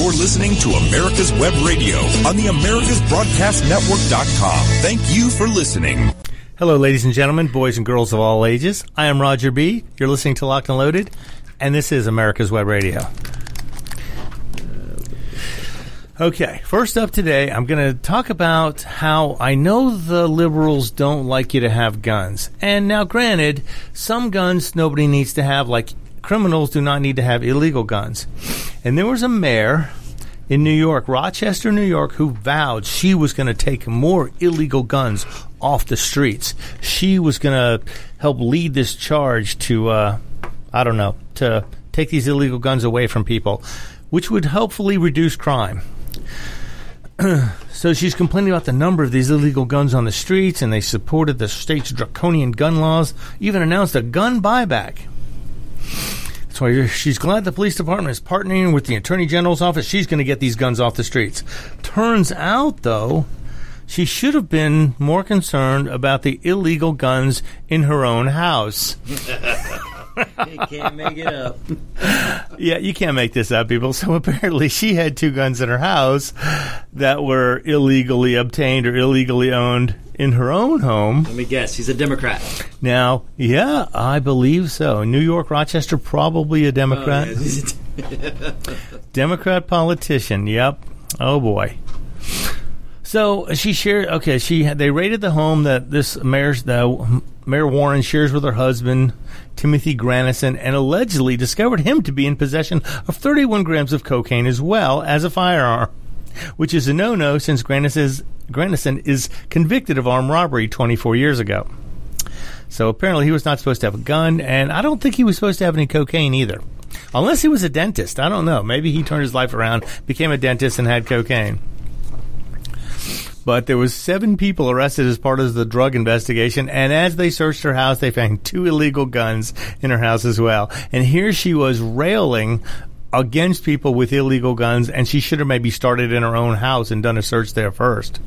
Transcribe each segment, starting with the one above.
You're listening to America's Web Radio on the AmericasBroadcastNetwork.com. Thank you for listening. Hello, ladies and gentlemen, boys and girls of all ages. I am Roger B. You're listening to Locked and Loaded, and this is America's Web Radio. Uh, okay, first up today, I'm going to talk about how I know the liberals don't like you to have guns. And now, granted, some guns nobody needs to have, like criminals do not need to have illegal guns. And there was a mayor in New York, Rochester, New York, who vowed she was going to take more illegal guns off the streets. She was going to help lead this charge to, uh, I don't know, to take these illegal guns away from people, which would hopefully reduce crime. so she's complaining about the number of these illegal guns on the streets, and they supported the state's draconian gun laws, even announced a gun buyback. That's why she's glad the police department is partnering with the attorney general's office. She's going to get these guns off the streets. Turns out, though, she should have been more concerned about the illegal guns in her own house. you can't make it up. yeah, you can't make this up, people. So apparently, she had two guns in her house that were illegally obtained or illegally owned in her own home. Let me guess. She's a Democrat. Now, yeah, I believe so. New York, Rochester, probably a Democrat. Oh, yeah. Democrat politician. Yep. Oh boy. So she shared. Okay, she they raided the home that this mayor's the Mayor Warren shares with her husband Timothy Granison, and allegedly discovered him to be in possession of 31 grams of cocaine as well as a firearm, which is a no-no since Granison is convicted of armed robbery 24 years ago. So apparently he was not supposed to have a gun, and I don't think he was supposed to have any cocaine either. Unless he was a dentist. I don't know. Maybe he turned his life around, became a dentist, and had cocaine. But there was seven people arrested as part of the drug investigation, and as they searched her house, they found two illegal guns in her house as well. And here she was railing against people with illegal guns, and she should have maybe started in her own house and done a search there first.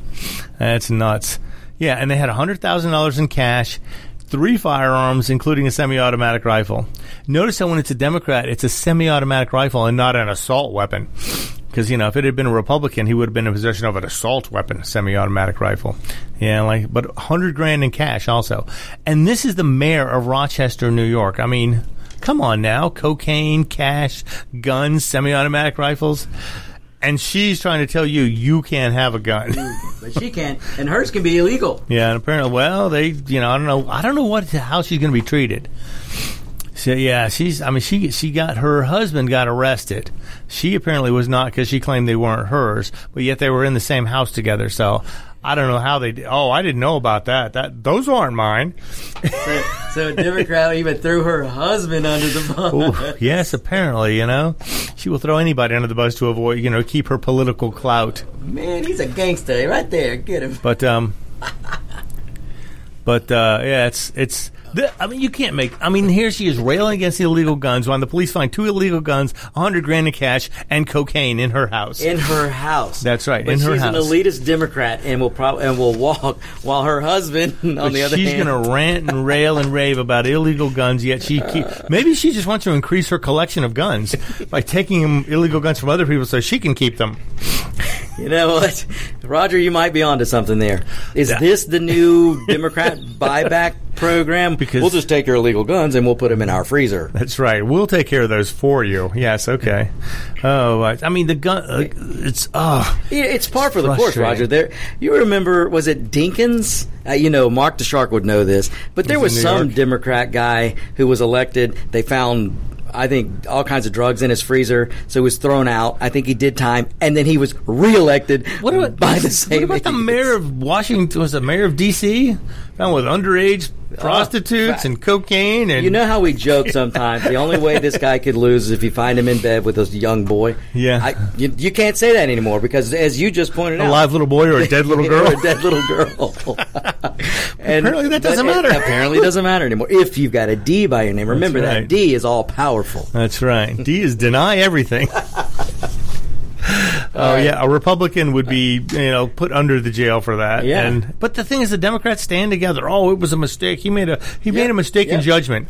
That's nuts. Yeah, and they had $100,000 in cash, three firearms, including a semi automatic rifle. Notice that when it's a Democrat, it's a semi automatic rifle and not an assault weapon. Because, you know, if it had been a Republican, he would have been in possession of an assault weapon, a semi automatic rifle. Yeah, like, but 100 grand in cash also. And this is the mayor of Rochester, New York. I mean, come on now. Cocaine, cash, guns, semi automatic rifles and she's trying to tell you you can't have a gun. but she can, and hers can be illegal. Yeah, and apparently, well, they, you know, I don't know, I don't know what how she's going to be treated. So yeah, she's. I mean, she she got her husband got arrested. She apparently was not because she claimed they weren't hers, but yet they were in the same house together. So I don't know how they. Did. Oh, I didn't know about that. That those aren't mine. so, so a Democrat even threw her husband under the bus. Ooh, yes, apparently, you know, she will throw anybody under the bus to avoid, you know, keep her political clout. Man, he's a gangster right there. Get him. But um, but uh, yeah, it's it's the, I mean, you can't make. I mean, here she is railing against the illegal guns. When the police find two illegal guns, a hundred grand in cash, and cocaine in her house. In her house. That's right. But in her she's house. an elitist Democrat, and will probably and will walk while her husband, on But the other she's hand, she's going to rant and rail and rave about illegal guns. Yet she keep, maybe she just wants to increase her collection of guns by taking illegal guns from other people so she can keep them. You know what, Roger? You might be onto something there. Is Yeah. this the new Democrat buyback program? Because- we'll just take your illegal guns and we'll put them in our freezer. That's right. We'll take care of those for you. Yes. Okay. Oh, I I mean the gun. Uh, it's oh. Yeah, It's par for the course. Roger. There, you remember? Was it Dinkins? Uh, you know, Mark the Shark would know this, but there Was was some York? Democrat guy who was elected. They found. I think all kinds of drugs in his freezer, so he was thrown out. I think he did time, and then he was reelected What about, by the what same. about the mayor of Washington? Was the mayor of D.C. found with underage uh, prostitutes and cocaine and You know how we joke sometimes. the only way this guy could lose is if you find him in bed with a young boy. Yeah. I, you, you can't say that anymore because, as you just pointed out a out, live little boy or a dead little girl. or a dead little girl. and Apparently that doesn't but it matter. apparently doesn't matter anymore. If you've got a D by your name, remember right. that D is all powerful. That's right. D is deny everything. Oh yeah, a Republican would be you know put under the jail for that. Yeah. And but the thing is, the Democrats stand together. Oh, it was a mistake. He made a he made a mistake in judgment.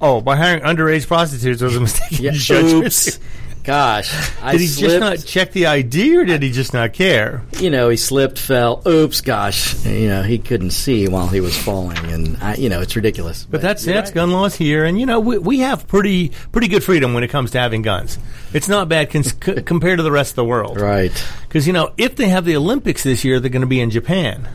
Oh, by hiring underage prostitutes was a mistake Yeah, in judgment. oops. Gosh, I Did he slipped, just not check the ID, or did he just not care? you know, he slipped, fell. Oops, gosh, you know, he couldn't see while he was falling, and I, you know, it's ridiculous. But that's that's right. gun laws here, and you know we, we have pretty pretty good freedom when it comes to having guns. It's not bad cons- c- compared to the rest of the world, right. Because you know if they have the Olympics this year, they're going to be in Japan.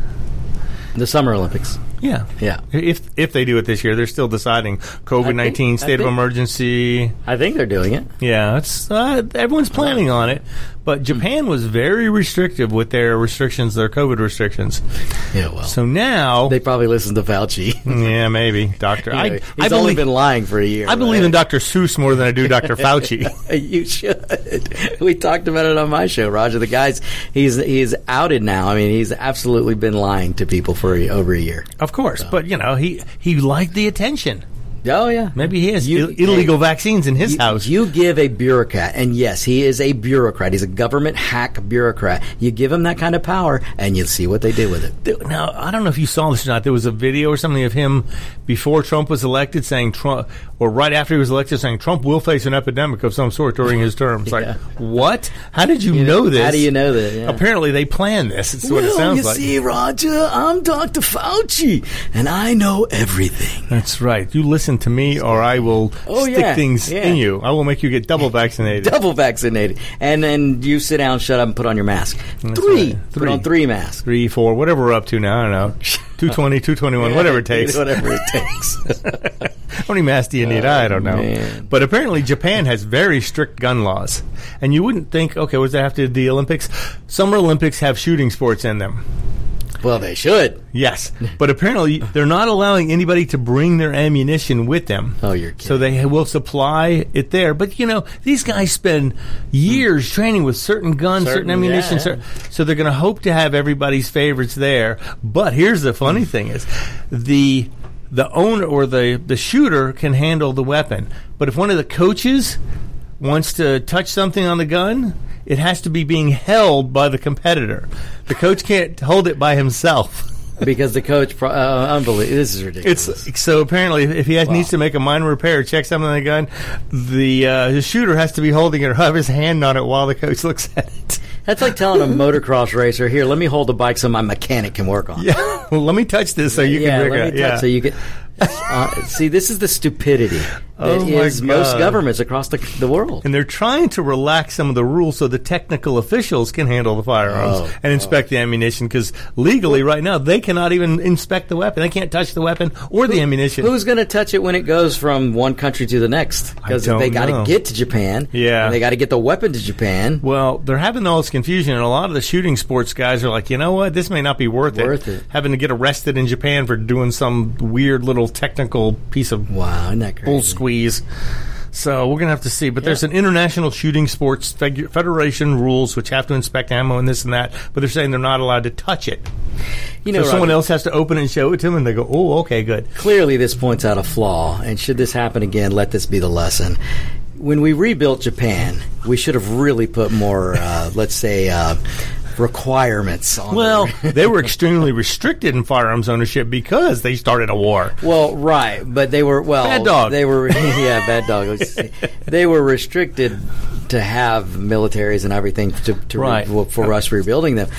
The Summer Olympics. Yeah, Yeah. If if they do it this year, they're still deciding COVID nineteen state of emergency. I think they're doing it. Yeah, it's uh, everyone's planning on it, but Japan was very restrictive with their restrictions, their COVID restrictions. Yeah, well, So now, they probably listened to Fauci. yeah, maybe Doctor. I he's I only believe been lying for a year. I believe in Dr. Seuss more than I do Dr. Fauci. You should. We talked about it on my show, Roger. The guy's he's he's outed now. I mean, he's absolutely been lying to people for a, over a year. Of course, but you know he he liked the attention. Oh yeah, Maybe he has You- Ill- illegal hey, vaccines in his you, house. You give a bureaucrat, and yes, he is a bureaucrat. He's a government hack bureaucrat. You give him that kind of power, and you'll see what they do with it. Now I don't know if you saw this or not. There was a video or something of him before Trump was elected saying Trump, or right after he was elected saying Trump will face an epidemic of some sort during his term. It's Yeah. like what? How did you, You know, this? How do you know that? Yeah. Apparently they planned this. It's what it well, sounds you like. see, Roger, I'm Dr. Fauci, and I know everything. That's right. You listen to me, or I will Oh, stick yeah, things yeah. in you. I will make you get double vaccinated. Double vaccinated, and then you sit down, shut up, and put on your mask. That's three, right. put Three. on three masks. Three, four, whatever we're up to now. I don't know. 220, 221, whatever it takes. whatever it takes. How many masks do you need? I don't know. Oh, man. But apparently, Japan has very strict gun laws. And you wouldn't think, okay, what does that have to do the Olympics? Summer Olympics have shooting sports in them. Well, they should. Yes. But apparently, they're not allowing anybody to bring their ammunition with them. Oh, you're kidding. So they will supply it there. But, you know, these guys spend years training with certain guns, certain, Certain- ammunition. yeah. so they're going to hope to have everybody's favorites there. But here's the funny thing is the the owner or the, the shooter can handle the weapon. But if one of the coaches wants to touch something on the gun, it has to be being held by the competitor. The coach can't hold it by himself. because the coach, pro- uh, unbelievable. This is ridiculous. It's so apparently if he has, needs to make a minor repair, check something on the gun, the uh, the shooter has to be holding it or have his hand on it while the coach looks at it. That's like telling a motocross racer, "Here, let me hold the bike so my mechanic can work on." it." Yeah, well, let me touch this so you yeah, can let figure me it. touch Yeah. so you get. Uh, see, this is the stupidity Oh that Oh, is most governments across the, the world. and they're trying to relax some of the rules so the technical officials can handle the firearms Oh, and inspect the ammunition because legally right now they cannot even inspect the weapon. They can't touch the weapon or the ammunition. Who's going to touch it when it goes from one country to the next? Because they got to get to Japan. Yeah. and they got to get the weapon to Japan. Well, they're having all this confusion, and a lot of the shooting sports guys are like, you know what, this may not be worth, Worth it. Having to get arrested in Japan for doing some weird little technical piece of Wow, isn't that So we're gonna have to see. But there's an international shooting sports federation rules which have to inspect ammo and this and that. But they're saying they're not allowed to touch it. You know, so someone else has to open it and show it to them, and they go, "Oh, okay, good." clearly this points out a flaw, and should this happen again, let this be the lesson. When we rebuilt Japan, we should have really put more, uh, let's say, uh, requirements on. Well, they were extremely restricted in firearms ownership because they started a war. Well, right, but they were well. Bad dog. They were yeah, bad dog. they were restricted to have militaries and everything to, to re- Right. well, for us rebuilding them.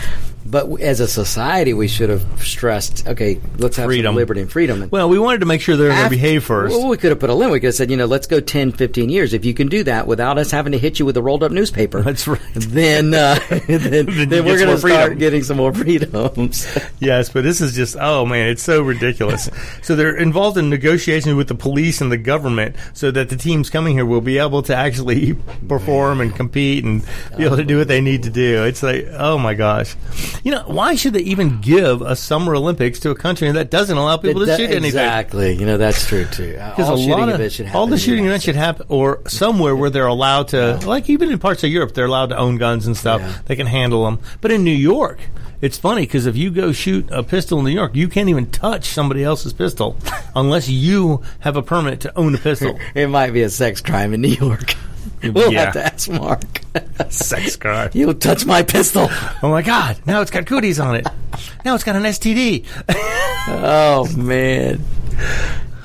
But as a society, we should have stressed, okay, let's have Freedom. some liberty and freedom. And Well, we wanted to make sure they're going to behave first. Well, we could have put a limit. We could have said, you know, let's go 10, 15 years. If you can do that without us having to hit you with a rolled up newspaper, That's right. then uh, then, you then we're going to start getting some more freedoms. Yes, but this is just oh man, it's so ridiculous. so they're involved in negotiations with the police and the government so that the teams coming here will be able to actually perform and compete and be able to do what they need to do. It's like oh my gosh. You know, why should they even give a summer Olympics to a country that doesn't allow people to shoot anything? Exactly. You know, that's true, too. Because All a lot of all the shooting events should happen, or somewhere where they're allowed to, like even in parts of Europe, they're allowed to own guns and stuff. Yeah. They can handle them. But in New York, it's funny because if you go shoot a pistol in New York, you can't even touch somebody else's pistol unless you have a permit to own a pistol. It might be a sex crime in New York. We'll Yeah. have to ask Mark. Sex crime. You'll touch my pistol. Oh my God! Now it's got cooties on it. Now it's got an STD. Oh man.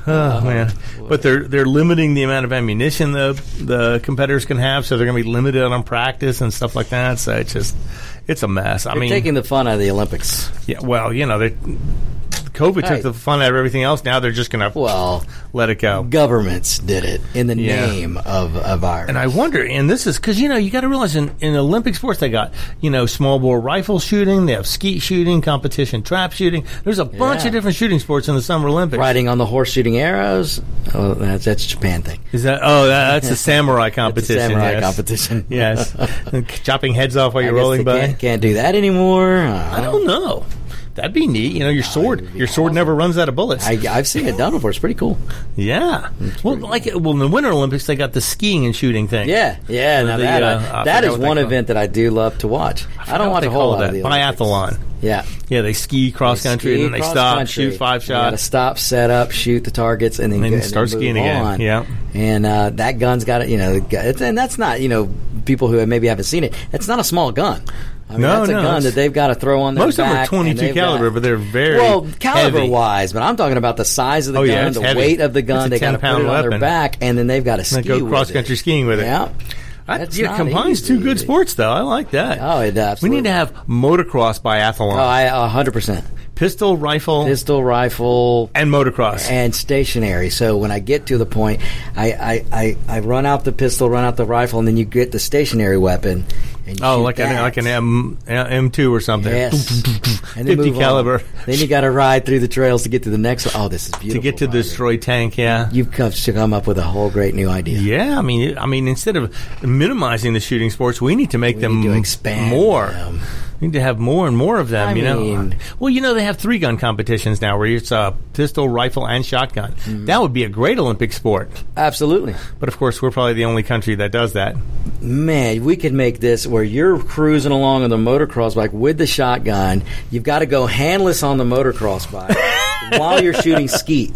Oh man! But they're they're limiting the amount of ammunition the the competitors can have, so they're going to be limited on practice and stuff like that. So it's just it's a mess. I They're mean, taking the fun out of the Olympics. yeah, well, you know, they COVID Right. took the fun out of everything else. Now they're just going to Well, let it go. governments did it in the Yeah. name of a virus. And I wonder, and this is because you know you got to realize in, in Olympic sports they got you know small bore rifle shooting, they have skeet shooting, competition trap shooting. There's a bunch Yeah. of different shooting sports in the Summer Olympics. riding on the horse shooting arrows. Oh, that's that's Japan thing. Is that? Oh, that, that's a samurai It's a competition. samurai yes. competition. Yes, chopping heads off while you're rolling by. Can't, can't do that anymore. I don't know. That'd be neat. You know, your sword, your sword never runs out of bullets. I, I've seen it done before. It's pretty cool. yeah. Well, like well, in the Winter Olympics, they got the skiing and shooting thing. Yeah, yeah. Now The, that, uh, I- I that is one event that I do love to watch. I, forgot don't watch they a whole call lot that. of the Olympics. Biathlon. Yeah. Yeah, they ski cross country and then they stop, cross-country. shoot five shots. stop, set up, shoot the targets, and then, And then start skiing again. on. Yeah. and uh, that gun's got it. You know, it's, and that's not you know people who maybe haven't seen it. It's not a small gun. I mean, No, that's a no, gun that they've got to throw on their Most of them are 22 caliber, got- but they're very well caliber heavy. wise. But I'm talking about the size of the Oh, gun, yeah, the heavy. weight of the gun. They got to put 10-pound it on their weapon. back, and then they've got to ski go cross country skiing with it. Yeah. I, yeah, combines two easy. good sports though. I like that. Oh, it we need to have motocross biathlon, Oh, I a hundred percent. Pistol, rifle, Pistol, rifle, and motocross. and stationary. So when I get to the point, I, I, I, I run out the pistol, run out the rifle, and then you get the stationary weapon. And oh, like an that. like an M M two or something. Yes. 50 move on. caliber. Then you got to ride through the trails to get to the next one. Oh, this is beautiful. to get to the destroy tank. Yeah. You've come, to come up with a whole great new idea. Yeah, I mean, I mean, instead of minimizing the shooting sports, we need to make We them expand more. them. Need to have more and more of them. I you know, well, you know, they have three gun competitions now, where it's uh, pistol, rifle, and shotgun. Mm-hmm. That would be a great Olympic sport. Absolutely. But of course, we're probably the only country that does that. Man, we could make this where you're cruising along on the motocross bike with the shotgun. You've got to go handless on the motocross bike while you're shooting skeet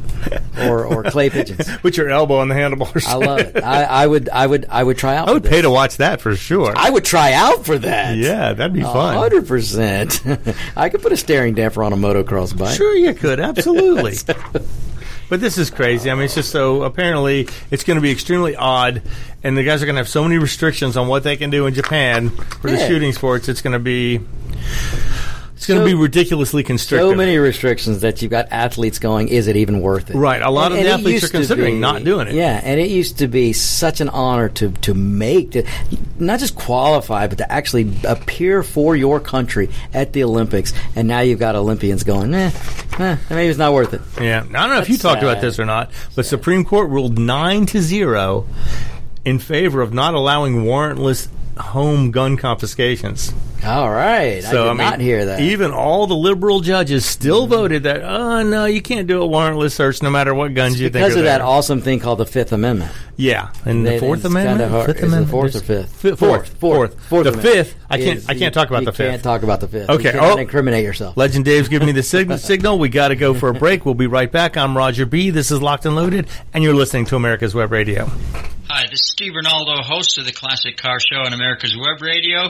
or, or clay pigeons. Put your elbow on the handlebars. I love it. I, I would, I would, I would try out. I would pay to watch that for sure. I would try out for that. yeah, that'd be fun. Hundred percent. I could put a steering damper on a motocross bike. Sure, you could. Absolutely. but this is crazy. I mean, it's just so apparently it's going to be extremely odd, and the guys are going to have so many restrictions on what they can do in Japan for the shooting sports. It's going to be. It's going to So- be ridiculously constrictive. So many restrictions that you've got athletes going. Is it even worth it? Right, a lot of the athletes are considering be- not doing it. Yeah, and it used to be such an honor to to make to not just qualify, but to actually appear for your country at the Olympics. And now you've got Olympians going, eh, eh maybe it's not worth it. Yeah, I don't know if you That's talked about this or not, but Supreme Court ruled nine to zero in favor of not allowing warrantless home gun confiscations. All right, So, I did I mean, not hear that. Even all the liberal judges still voted that. Oh no, you can't do a warrantless search, no matter what guns you think because are of that awesome thing called the Fifth Amendment. Yeah, and They- the Fourth it's kind Amendment, of hard- Fifth is it Amendment, fourth or There's- fifth? Fi- fourth, fourth, fourth The amendment fifth, I can't, is I can't talk about you the fifth. Can't talk about the fifth. Okay, you cannot oh. incriminate yourself. Legend Dave's giving me the signal. signal. We got to go for a break. We'll be right back. I'm Roger B. This is Locked and Loaded, and you're listening to America's Web Radio. Hi, this is Steve Ronaldo, host of the Classic Car Show on America's Web Radio.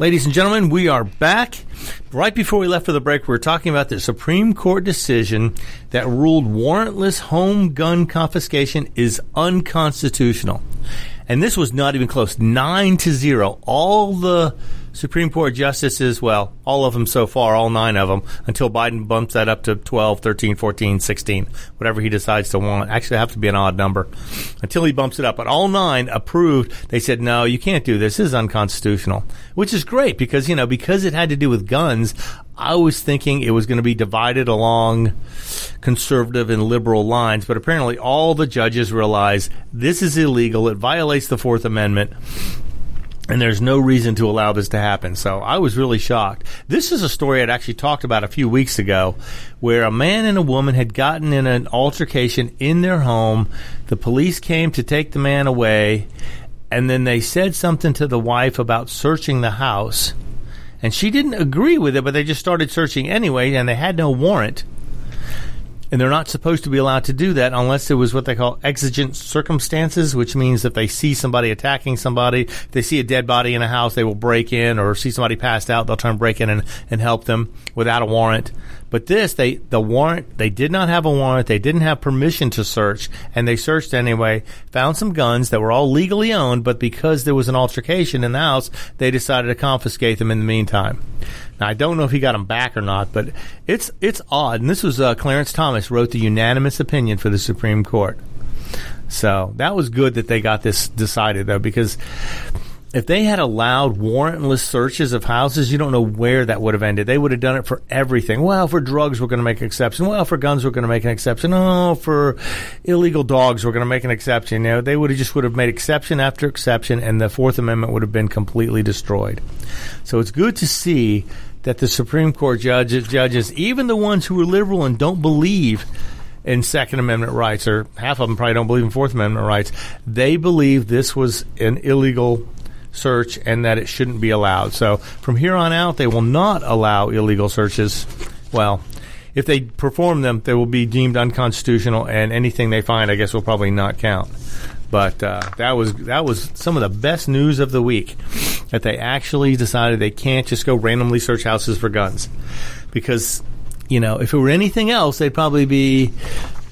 Ladies and gentlemen, we are back. Right before we left for the break, we were talking about the Supreme Court decision that ruled warrantless home gun confiscation is unconstitutional. And this was not even close. Nine to zero. All the Supreme Court justices, well, all of them so far, all nine of them, until Biden bumps that up to 12, 13, 14, 16, whatever he decides to want. Actually, have to be an odd number until he bumps it up. But all nine approved. They said, no, you can't do this. This is unconstitutional, which is great because, you know, because it had to do with guns, I was thinking it was going to be divided along conservative and liberal lines, but apparently all the judges realize this is illegal. It violates the Fourth Amendment and there's no reason to allow this to happen. So I was really shocked. This is a story I'd actually talked about a few weeks ago where a man and a woman had gotten in an altercation in their home. The police came to take the man away, and then they said something to the wife about searching the house. And she didn't agree with it, but they just started searching anyway, and they had no warrant and they're not supposed to be allowed to do that unless it was what they call exigent circumstances, which means if they see somebody attacking somebody, if they see a dead body in a house, they will break in, or see somebody passed out, they'll try and break in and, and help them without a warrant. But this, they the warrant, they did not have a warrant, they didn't have permission to search, and they searched anyway. Found some guns that were all legally owned, but because there was an altercation in the house, they decided to confiscate them in the meantime. Now, I don't know if he got them back or not, but it's it's odd. And this was uh, Clarence Thomas wrote the unanimous opinion for the Supreme Court. So that was good that they got this decided, though, because if they had allowed warrantless searches of houses, you don't know where that would have ended. They would have done it for everything. Well, for drugs, we're going to make an exception. Well, for guns, we're going to make an exception. Oh, for illegal dogs, we're going to make an exception. You know, they would have just would have made exception after exception, and the Fourth Amendment would have been completely destroyed. So it's good to see that the Supreme Court judges, judges, even the ones who are liberal and don't believe in Second Amendment rights, or half of them probably don't believe in Fourth Amendment rights, they believe this was an illegal search and that it shouldn't be allowed. So from here on out, they will not allow illegal searches. Well, if they perform them, they will be deemed unconstitutional, and anything they find, I guess, will probably not count. But uh, that was that was some of the best news of the week that they actually decided they can't just go randomly search houses for guns because you know if it were anything else, they'd probably be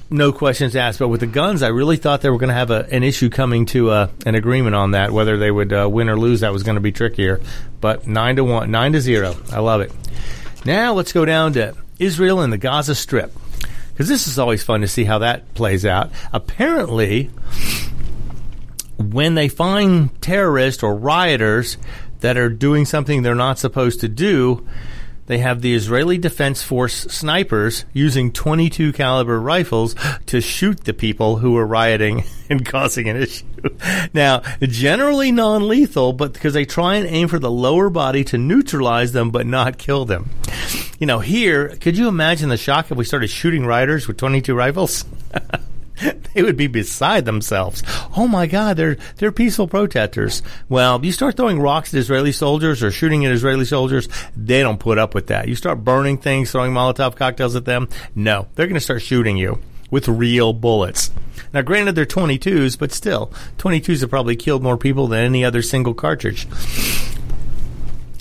no questions asked. But with the guns, I really thought they were going to have a, an issue coming to uh, an agreement on that. Whether they would uh, win or lose, that was going to be trickier. But nine to one, nine to zero. I love it. Now let's go down to Israel and the Gaza Strip because this is always fun to see how that plays out. Apparently, when they find terrorists or rioters that are doing something they're not supposed to do, they have the Israeli Defense Force snipers using 22 caliber rifles to shoot the people who are rioting and causing an issue. Now, generally non-lethal, but because they try and aim for the lower body to neutralize them but not kill them. You know, here, could you imagine the shock if we started shooting rioters with 22 rifles? they would be beside themselves. Oh my God, they're they're peaceful protesters. Well, you start throwing rocks at Israeli soldiers or shooting at Israeli soldiers, they don't put up with that. You start burning things, throwing Molotov cocktails at them, no, they're going to start shooting you with real bullets. Now, granted, they're 22s, but still, 22s have probably killed more people than any other single cartridge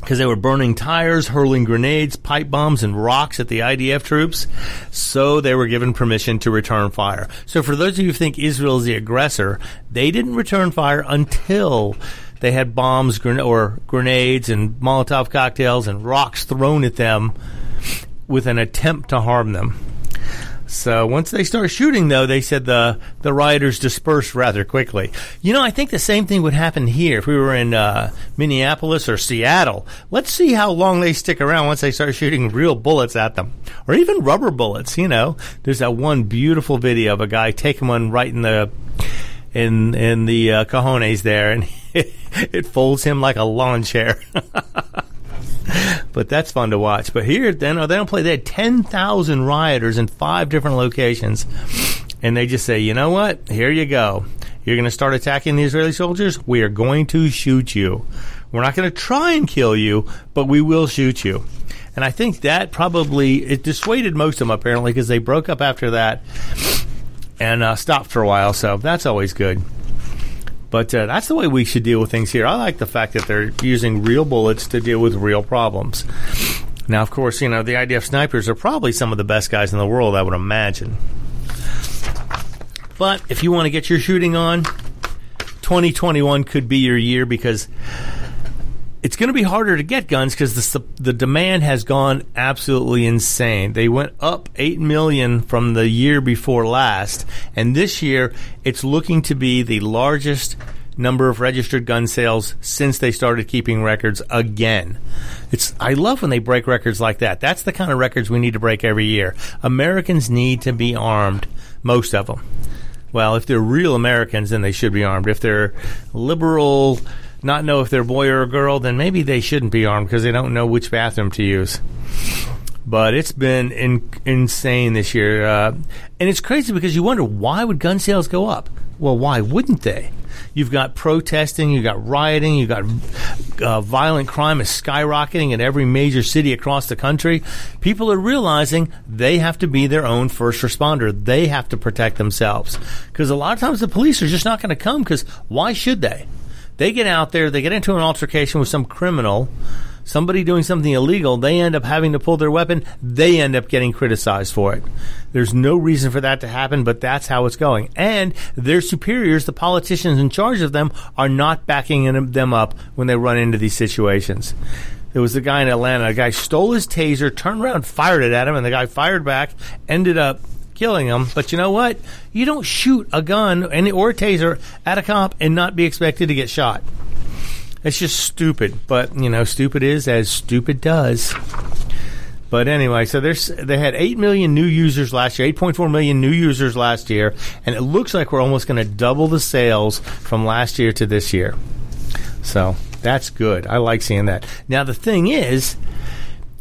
because they were burning tires, hurling grenades, pipe bombs, and rocks at the IDF troops. So they were given permission to return fire. So for those of you who think Israel is the aggressor, they didn't return fire until they had bombs or grenades and Molotov cocktails and rocks thrown at them with an attempt to harm them. So once they start shooting, though, they said the the rioters dispersed rather quickly. You know, I think the same thing would happen here if we were in uh, Minneapolis or Seattle. Let's see how long they stick around once they start shooting real bullets at them, or even rubber bullets. You know, there's that one beautiful video of a guy taking one right in the in in the uh, cojones there, and it folds him like a lawn chair. but that's fun to watch. But here, they don't, they don't play. They had 10,000 rioters in five different locations. And they just say, you know what? Here you go. You're going to start attacking the Israeli soldiers? We are going to shoot you. We're not going to try and kill you, but we will shoot you. And I think that probably it dissuaded most of them apparently because they broke up after that and uh, stopped for a while. So that's always good. But uh, that's the way we should deal with things here. I like the fact that they're using real bullets to deal with real problems. Now, of course, you know, the IDF snipers are probably some of the best guys in the world, I would imagine. But if you want to get your shooting on, 2021 could be your year because it's going to be harder to get guns because the the demand has gone absolutely insane. They went up eight million from the year before last, and this year it's looking to be the largest number of registered gun sales since they started keeping records again. It's I love when they break records like that. That's the kind of records we need to break every year. Americans need to be armed, most of them. Well, if they're real Americans, then they should be armed. If they're liberal not know if they're a boy or a girl, then maybe they shouldn't be armed because they don't know which bathroom to use. But it's been in, insane this year, uh, and it's crazy because you wonder why would gun sales go up? Well, why wouldn't they? You've got protesting, you've got rioting, you've got uh, violent crime is skyrocketing in every major city across the country. People are realizing they have to be their own first responder. They have to protect themselves. Because a lot of times the police are just not going to come because why should they? They get out there, they get into an altercation with some criminal, somebody doing something illegal, they end up having to pull their weapon, they end up getting criticized for it. There's no reason for that to happen, but that's how it's going. And their superiors, the politicians in charge of them, are not backing them up when they run into these situations. There was a guy in Atlanta, a guy stole his taser, turned around, fired it at him, and the guy fired back, ended up killing them. But you know what? You don't shoot a gun or a taser at a cop and not be expected to get shot. It's just stupid. But you know, stupid is as stupid does. But anyway, so there's they had eight million new users last year, eight point four million new users last year, and it looks like we're almost going to double the sales from last year to this year. So that's good. I like seeing that. Now the thing is,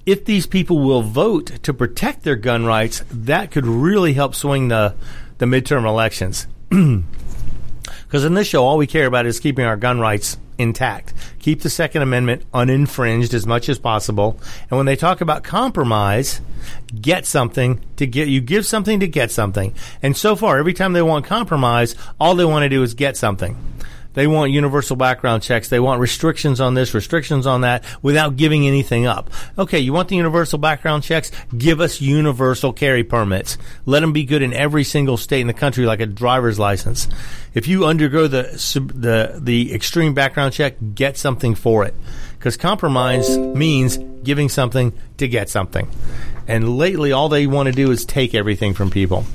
if these people will vote to protect their gun rights, that could really help swing the the midterm elections. Because in this show, all we care about is keeping our gun rights intact. Keep the Second Amendment uninfringed as much as possible. And when they talk about compromise, get something to get you give something to get something. And so far, every time they want compromise, all they want to do is get something. They want universal background checks. They want restrictions on this, restrictions on that, without giving anything up. Okay, you want the universal background checks? Give us universal carry permits. Let them be good in every single state in the country, like a driver's license. If you undergo the the the extreme background check, get something for it, because compromise means giving something to get something. And lately, all they want to do is take everything from people.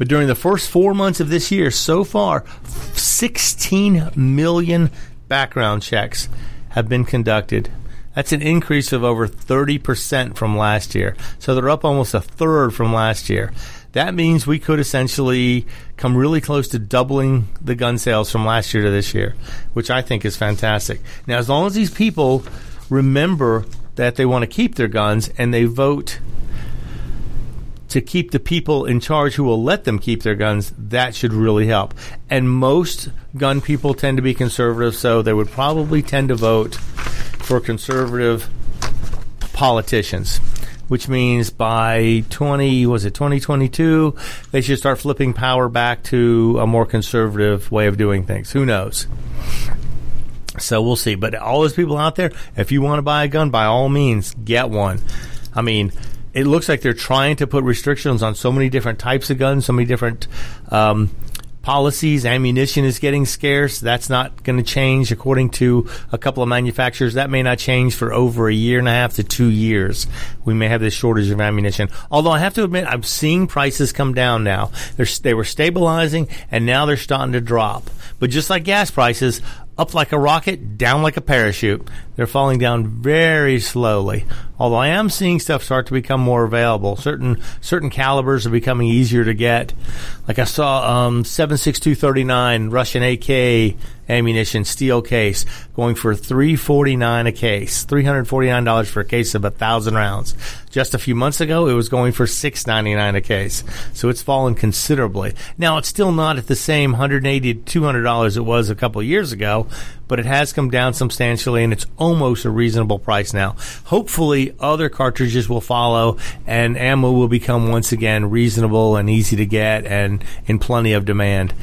But during the first four months of this year, so far, 16 million background checks have been conducted. That's an increase of over 30% from last year. So they're up almost a third from last year. That means we could essentially come really close to doubling the gun sales from last year to this year, which I think is fantastic. Now, as long as these people remember that they want to keep their guns and they vote to keep the people in charge who will let them keep their guns, that should really help. And most gun people tend to be conservative, so they would probably tend to vote for conservative politicians. Which means by 20, was it 2022, they should start flipping power back to a more conservative way of doing things. Who knows? So we'll see. But all those people out there, if you want to buy a gun, by all means, get one. I mean, it looks like they're trying to put restrictions on so many different types of guns, so many different um, policies. Ammunition is getting scarce. That's not going to change, according to a couple of manufacturers. That may not change for over a year and a half to two years. We may have this shortage of ammunition. Although I have to admit, I'm seeing prices come down now. They're, they were stabilizing, and now they're starting to drop. But just like gas prices, up like a rocket, down like a parachute. They're falling down very slowly. Although I am seeing stuff start to become more available. Certain certain calibers are becoming easier to get. Like I saw um, 76239 Russian AK ammunition steel case going for 349 a case, $349 for a case of a thousand rounds. Just a few months ago, it was going for 699 a case. So it's fallen considerably. Now it's still not at the same 180 to $200 it was a couple years ago, but it has come down substantially and it's almost a reasonable price now. Hopefully other cartridges will follow and ammo will become once again reasonable and easy to get and in plenty of demand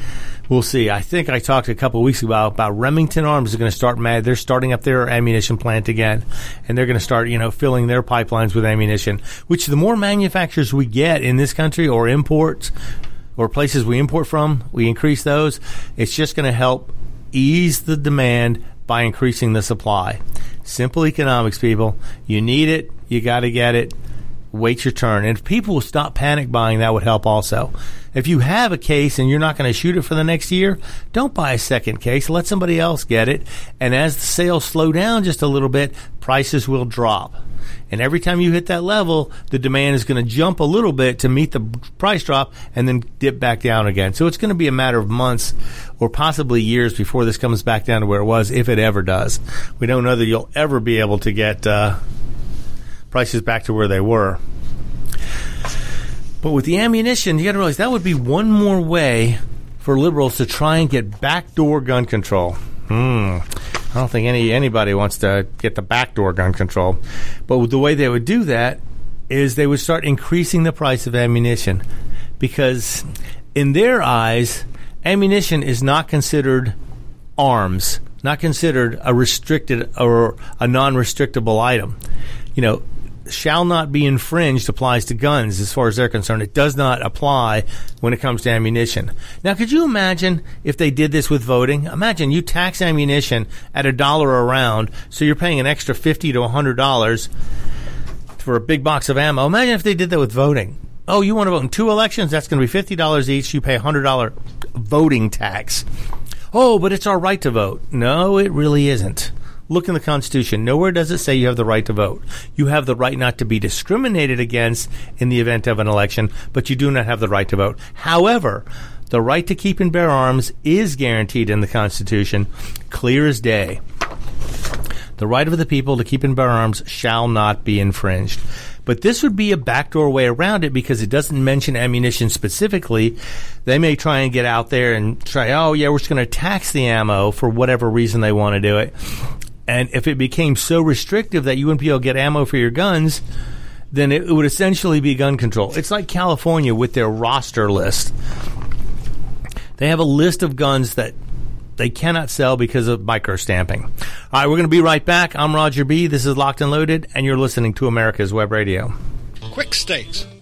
we'll see. I think I talked a couple weeks ago about, about Remington Arms is going to start mad. They're starting up their ammunition plant again, and they're going to start, you know, filling their pipelines with ammunition. Which the more manufacturers we get in this country or imports or places we import from, we increase those. It's just going to help ease the demand by increasing the supply. Simple economics, people. You need it, you got to get it. Wait your turn. And if people will stop panic buying, that would help also. If you have a case and you're not going to shoot it for the next year, don't buy a second case. Let somebody else get it. And as the sales slow down just a little bit, prices will drop. And every time you hit that level, the demand is going to jump a little bit to meet the price drop and then dip back down again. So it's going to be a matter of months or possibly years before this comes back down to where it was, if it ever does. We don't know that you'll ever be able to get uh, prices back to where they were. But with the ammunition, you got to realize that would be one more way for liberals to try and get backdoor gun control. Hmm. I don't think any anybody wants to get the backdoor gun control. But the way they would do that is they would start increasing the price of ammunition because in their eyes, ammunition is not considered arms, not considered a restricted or a non-restrictable item. You know, shall not be infringed applies to guns as far as they're concerned. It does not apply when it comes to ammunition. Now, could you imagine if they did this with voting? Imagine you tax ammunition at a dollar a round, so you're paying an extra fifty to hundred dollars for a big box of ammo. Imagine if they did that with voting. Oh, you want to vote in two elections? That's going to be fifty dollars each. You pay a hundred dollar voting tax. Oh, but it's our right to vote. No, it really isn't. Look in the Constitution. Nowhere does it say you have the right to vote. You have the right not to be discriminated against in the event of an election, but you do not have the right to vote. However, the right to keep and bear arms is guaranteed in the Constitution, clear as day. The right of the people to keep and bear arms shall not be infringed. But this would be a backdoor way around it because it doesn't mention ammunition specifically. They may try and get out there and try, oh, yeah, we're just going to tax the ammo for whatever reason they want to do it. And if it became so restrictive that you wouldn't be able to get ammo for your guns, then it would essentially be gun control. It's like California with their roster list. They have a list of guns that they cannot sell because of micro stamping. All right, we're going to be right back. I'm Roger B. This is Locked and Loaded, and you're listening to America's Web Radio. Quik Stakes,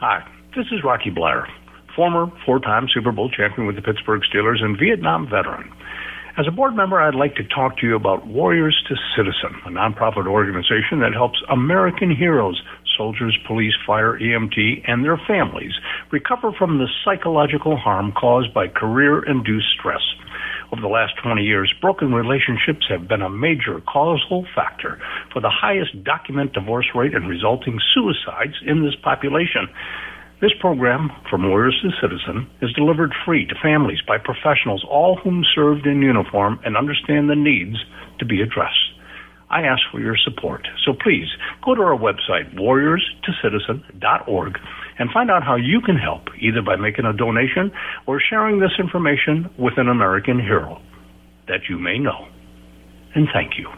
Hi, this is Rocky Bleier, former four time Super Bowl champion with the Pittsburgh Steelers and Vietnam veteran. As a board member, I'd like to talk to you about Warriors to Citizen, a nonprofit organization that helps American heroes, soldiers, police, fire, EMT, and their families recover from the psychological harm caused by career induced stress. Over the last 20 years, broken relationships have been a major causal factor for the highest document divorce rate and resulting suicides in this population. This program, From Warriors to Citizen, is delivered free to families by professionals, all whom served in uniform and understand the needs to be addressed. I ask for your support. So please go to our website, warriorstocitizen.org, and find out how you can help, either by making a donation or sharing this information with an American hero that you may know. And thank you.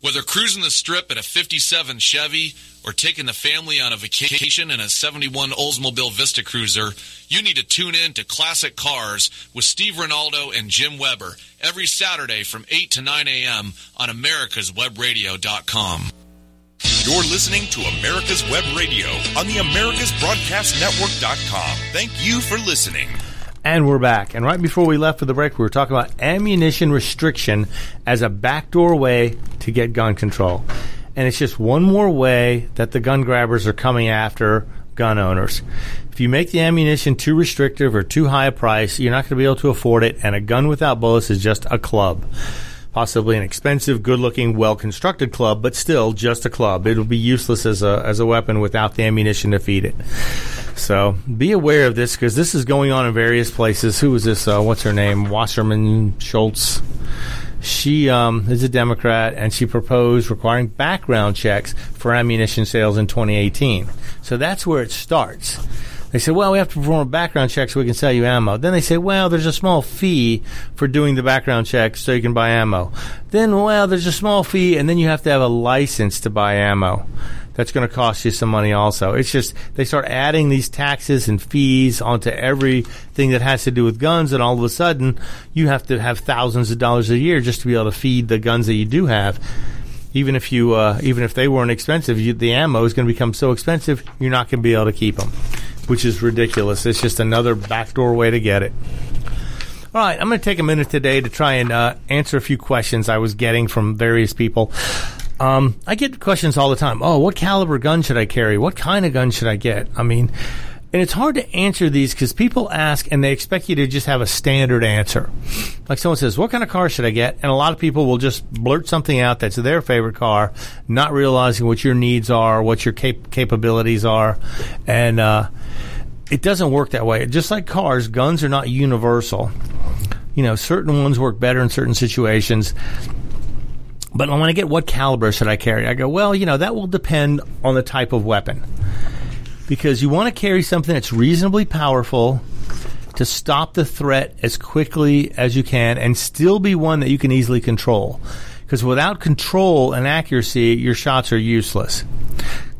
Whether cruising the strip in a 57 Chevy or taking the family on a vacation in a 71 Oldsmobile Vista Cruiser, you need to tune in to Classic Cars with Steve Ronaldo and Jim Weber every Saturday from 8 to 9 a.m. on americaswebradio.com. You're listening to America's Web Radio on the AmericasBroadcastNetwork.com. Thank you for listening. And we're back. And right before we left for the break, we were talking about ammunition restriction as a backdoor way to get gun control. And it's just one more way that the gun grabbers are coming after gun owners. If you make the ammunition too restrictive or too high a price, you're not going to be able to afford it, and a gun without bullets is just a club. Possibly an expensive, good looking, well constructed club, but still just a club. It'll be useless as a, as a weapon without the ammunition to feed it. So be aware of this because this is going on in various places. Who is this? Uh, what's her name? Wasserman Schultz. She um, is a Democrat, and she proposed requiring background checks for ammunition sales in 2018. So that's where it starts. They say, well, we have to perform a background check so we can sell you ammo. Then they say, well, there's a small fee for doing the background check so you can buy ammo. Then, well, there's a small fee, and then you have to have a license to buy ammo. That's going to cost you some money also. It's just they start adding these taxes and fees onto everything that has to do with guns, and all of a sudden you have to have thousands of dollars a year just to be able to feed the guns that you do have even if you uh, even if they weren't expensive, you, the ammo is going to become so expensive you're not going to be able to keep them, which is ridiculous. It's just another backdoor way to get it. All right, I'm going to take a minute today to try and uh, answer a few questions I was getting from various people. Um, I get questions all the time. Oh, what caliber gun should I carry? What kind of gun should I get? I mean, and it's hard to answer these because people ask and they expect you to just have a standard answer. Like someone says, What kind of car should I get? And a lot of people will just blurt something out that's their favorite car, not realizing what your needs are, what your cap- capabilities are. And uh, it doesn't work that way. Just like cars, guns are not universal. You know, certain ones work better in certain situations. But when I get what caliber should I carry, I go, well, you know, that will depend on the type of weapon because you want to carry something that's reasonably powerful to stop the threat as quickly as you can and still be one that you can easily control. Because without control and accuracy, your shots are useless.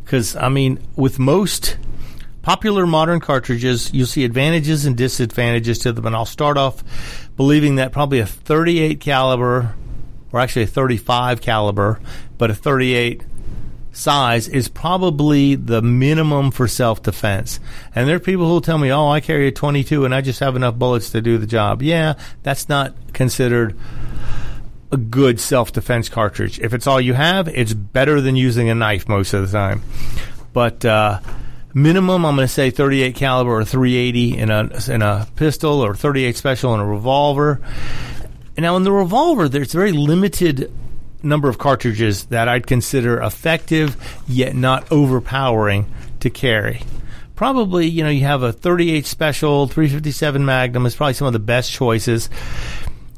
Because, I mean, with most popular modern cartridges, you'll see advantages and disadvantages to them. And I'll start off believing that probably a 38 caliber, or actually a 35 caliber, but a 38 size is probably the minimum for self defense. And there are people who will tell me, oh, I carry a 22 and I just have enough bullets to do the job. Yeah, that's not considered a good self defense cartridge. If it's all you have, it's better than using a knife most of the time. But, uh, minimum I'm going to say 38 caliber or 380 in a in a pistol or 38 special in a revolver. Now in the revolver there's very limited number of cartridges that I'd consider effective yet not overpowering to carry. Probably, you know, you have a 38 special, 357 Magnum is probably some of the best choices.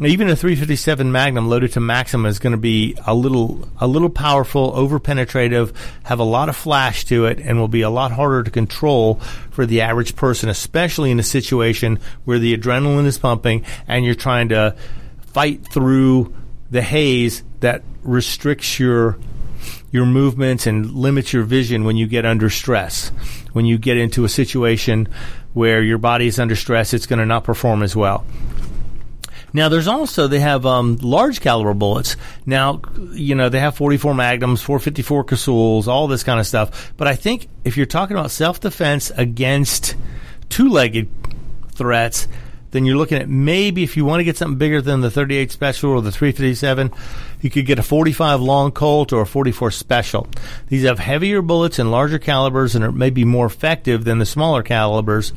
Even a 357 Magnum loaded to maximum is going to be a little a little powerful, over penetrative, have a lot of flash to it, and will be a lot harder to control for the average person, especially in a situation where the adrenaline is pumping and you're trying to fight through the haze that restricts your your movements and limits your vision when you get under stress. When you get into a situation where your body is under stress, it's going to not perform as well. Now, there's also they have um, large caliber bullets. Now, you know they have 44 Magnums, 454 Casulls, all this kind of stuff. But I think if you're talking about self defense against two-legged threats, then you're looking at maybe if you want to get something bigger than the 38 special or the 357, you could get a 45 long Colt or a 44 special. These have heavier bullets and larger calibers and are maybe more effective than the smaller calibers.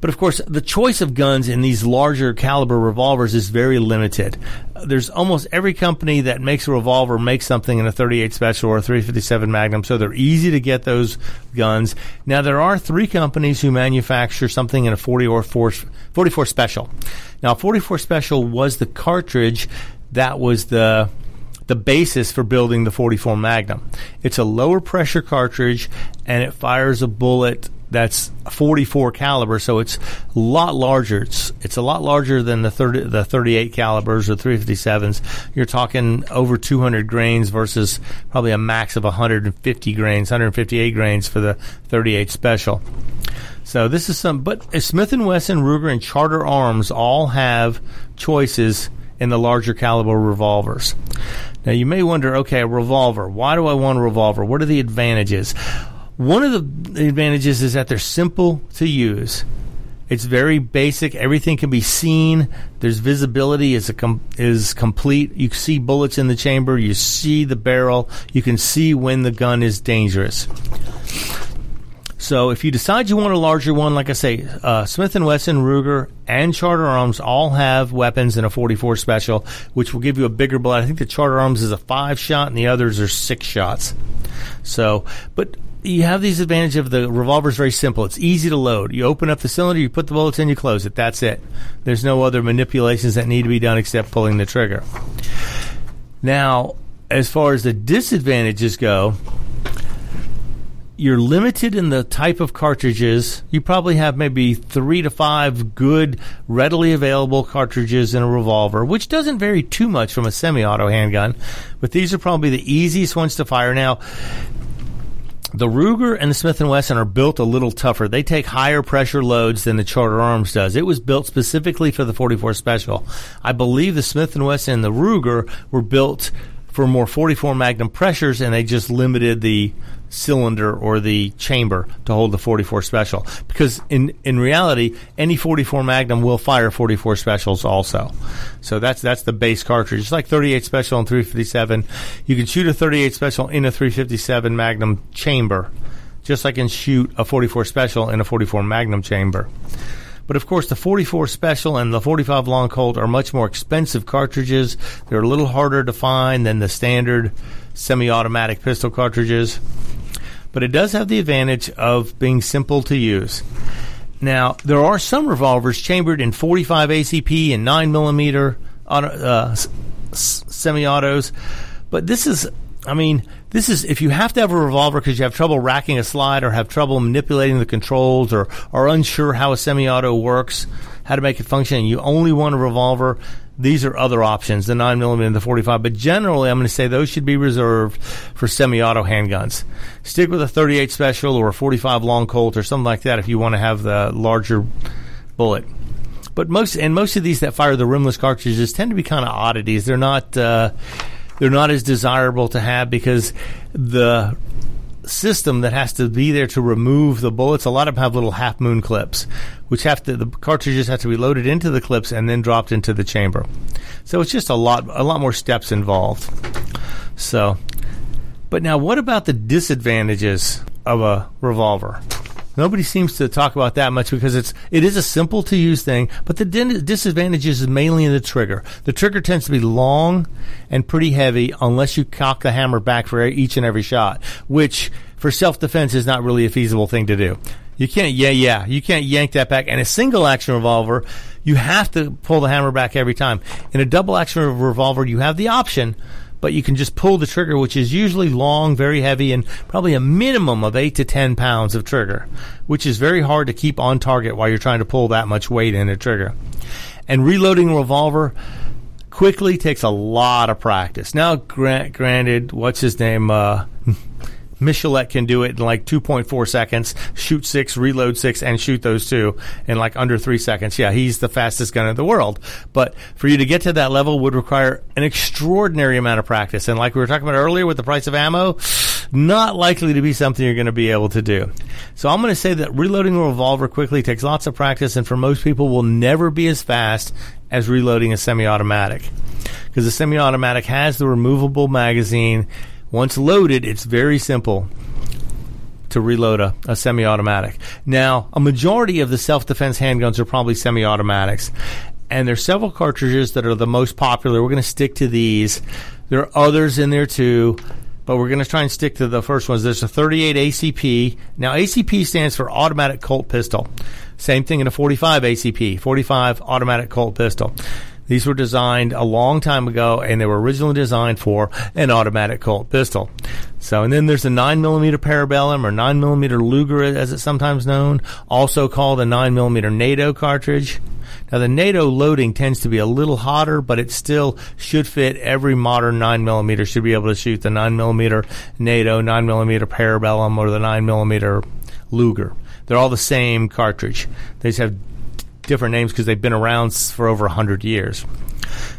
But of course, the choice of guns in these larger caliber revolvers is very limited. There's almost every company that makes a revolver makes something in a 38 Special or a 357 Magnum, so they're easy to get those guns. Now, there are three companies who manufacture something in a 40 or 44 Special. Now, 44 Special was the cartridge that was the the basis for building the 44 Magnum. It's a lower pressure cartridge and it fires a bullet that's 44 caliber, so it's a lot larger. It's it's a lot larger than the 30, the 38 calibers or 357s. You're talking over 200 grains versus probably a max of 150 grains, 158 grains for the 38 special. So this is some, but Smith and Wesson, Ruger, and Charter Arms all have choices in the larger caliber revolvers. Now you may wonder, okay, a revolver. Why do I want a revolver? What are the advantages? One of the advantages is that they're simple to use. It's very basic. Everything can be seen. There's visibility is com- is complete. You see bullets in the chamber. You see the barrel. You can see when the gun is dangerous. So if you decide you want a larger one, like I say, uh, Smith and Wesson, Ruger, and Charter Arms all have weapons in a 44 special, which will give you a bigger bullet. I think the Charter Arms is a five shot, and the others are six shots. So, but you have these advantages of the revolver is very simple. It's easy to load. You open up the cylinder, you put the bullets in, you close it. That's it. There's no other manipulations that need to be done except pulling the trigger. Now, as far as the disadvantages go, you're limited in the type of cartridges. You probably have maybe three to five good, readily available cartridges in a revolver, which doesn't vary too much from a semi-auto handgun. But these are probably the easiest ones to fire. Now, the Ruger and the Smith & Wesson are built a little tougher. They take higher pressure loads than the Charter Arms does. It was built specifically for the 44 Special. I believe the Smith & Wesson and the Ruger were built for more 44 Magnum pressures and they just limited the cylinder or the chamber to hold the 44 special. Because in in reality any 44 magnum will fire 44 specials also. So that's that's the base cartridge. It's like 38 special and 357 you can shoot a 38 special in a 357 magnum chamber just like you can shoot a 44 special in a 44 magnum chamber. But of course, the 44 Special and the 45 Long Colt are much more expensive cartridges. They're a little harder to find than the standard semi automatic pistol cartridges but it does have the advantage of being simple to use. Now, there are some revolvers chambered in 45 ACP and 9 millimeter uh, semi-autos, but this is, I mean, this is if you have to have a revolver because you have trouble racking a slide or have trouble manipulating the controls or are unsure how a semi-auto works, how to make it function, and you only want a revolver these are other options, the 9mm and the 45, but generally I'm going to say those should be reserved for semi-auto handguns. Stick with a 38 special or a 45 long Colt or something like that if you want to have the larger bullet. But most and most of these that fire the rimless cartridges tend to be kind of oddities. They're not uh, they're not as desirable to have because the system that has to be there to remove the bullets. A lot of them have little half moon clips, which have to the cartridges have to be loaded into the clips and then dropped into the chamber. So it's just a lot a lot more steps involved. So, but now what about the disadvantages of a revolver? Nobody seems to talk about that much because it's it is a simple to use thing, but the disadvantages is mainly in the trigger. The trigger tends to be long and pretty heavy unless you cock the hammer back for each and every shot, which for self defense is not really a feasible thing to do. You can't, yeah, yeah, you can't yank that back. And a single action revolver, you have to pull the hammer back every time. In a double action revolver, you have the option but you can just pull the trigger, which is usually long, very heavy, and probably a minimum of 8 to 10 pounds of trigger, which is very hard to keep on target while you're trying to pull that much weight in a trigger. And reloading a revolver quickly takes a lot of practice. Now, grant, granted, what's his name? Uh, Miculek can do it in like 2.4 seconds, shoot six, reload six, and shoot those two in like under three seconds. Yeah, he's the fastest gun in the world. But for you to get to that level would require an extraordinary amount of practice. And like we were talking about earlier with the price of ammo, not likely to be something you're going to be able to do. So I'm going to say that reloading a revolver quickly takes lots of practice, and for most people will never be as fast as reloading a semi-automatic because the semi-automatic has the removable magazine once loaded, it's very simple to reload a, a semi automatic. Now, a majority of the self defense handguns are probably semi automatics. And there's several cartridges that are the most popular. We're going to stick to these. There are others in there too, but we're going to try and stick to the first ones. There's a 38 ACP. Now, ACP stands for Automatic Colt Pistol. Same thing in a 45 ACP, 45 Automatic Colt Pistol. These were designed a long time ago, and they were originally designed for an automatic Colt pistol. So, and then there's a 9mm Parabellum or 9mm Luger, as it's sometimes known, also called a 9mm NATO cartridge. Now, the NATO loading tends to be a little hotter, but it still should fit every modern 9mm. Should be able to shoot the 9mm NATO, 9mm Parabellum, or the 9mm Luger. They're all the same cartridge. They just have different names because they've been around for over 100 years.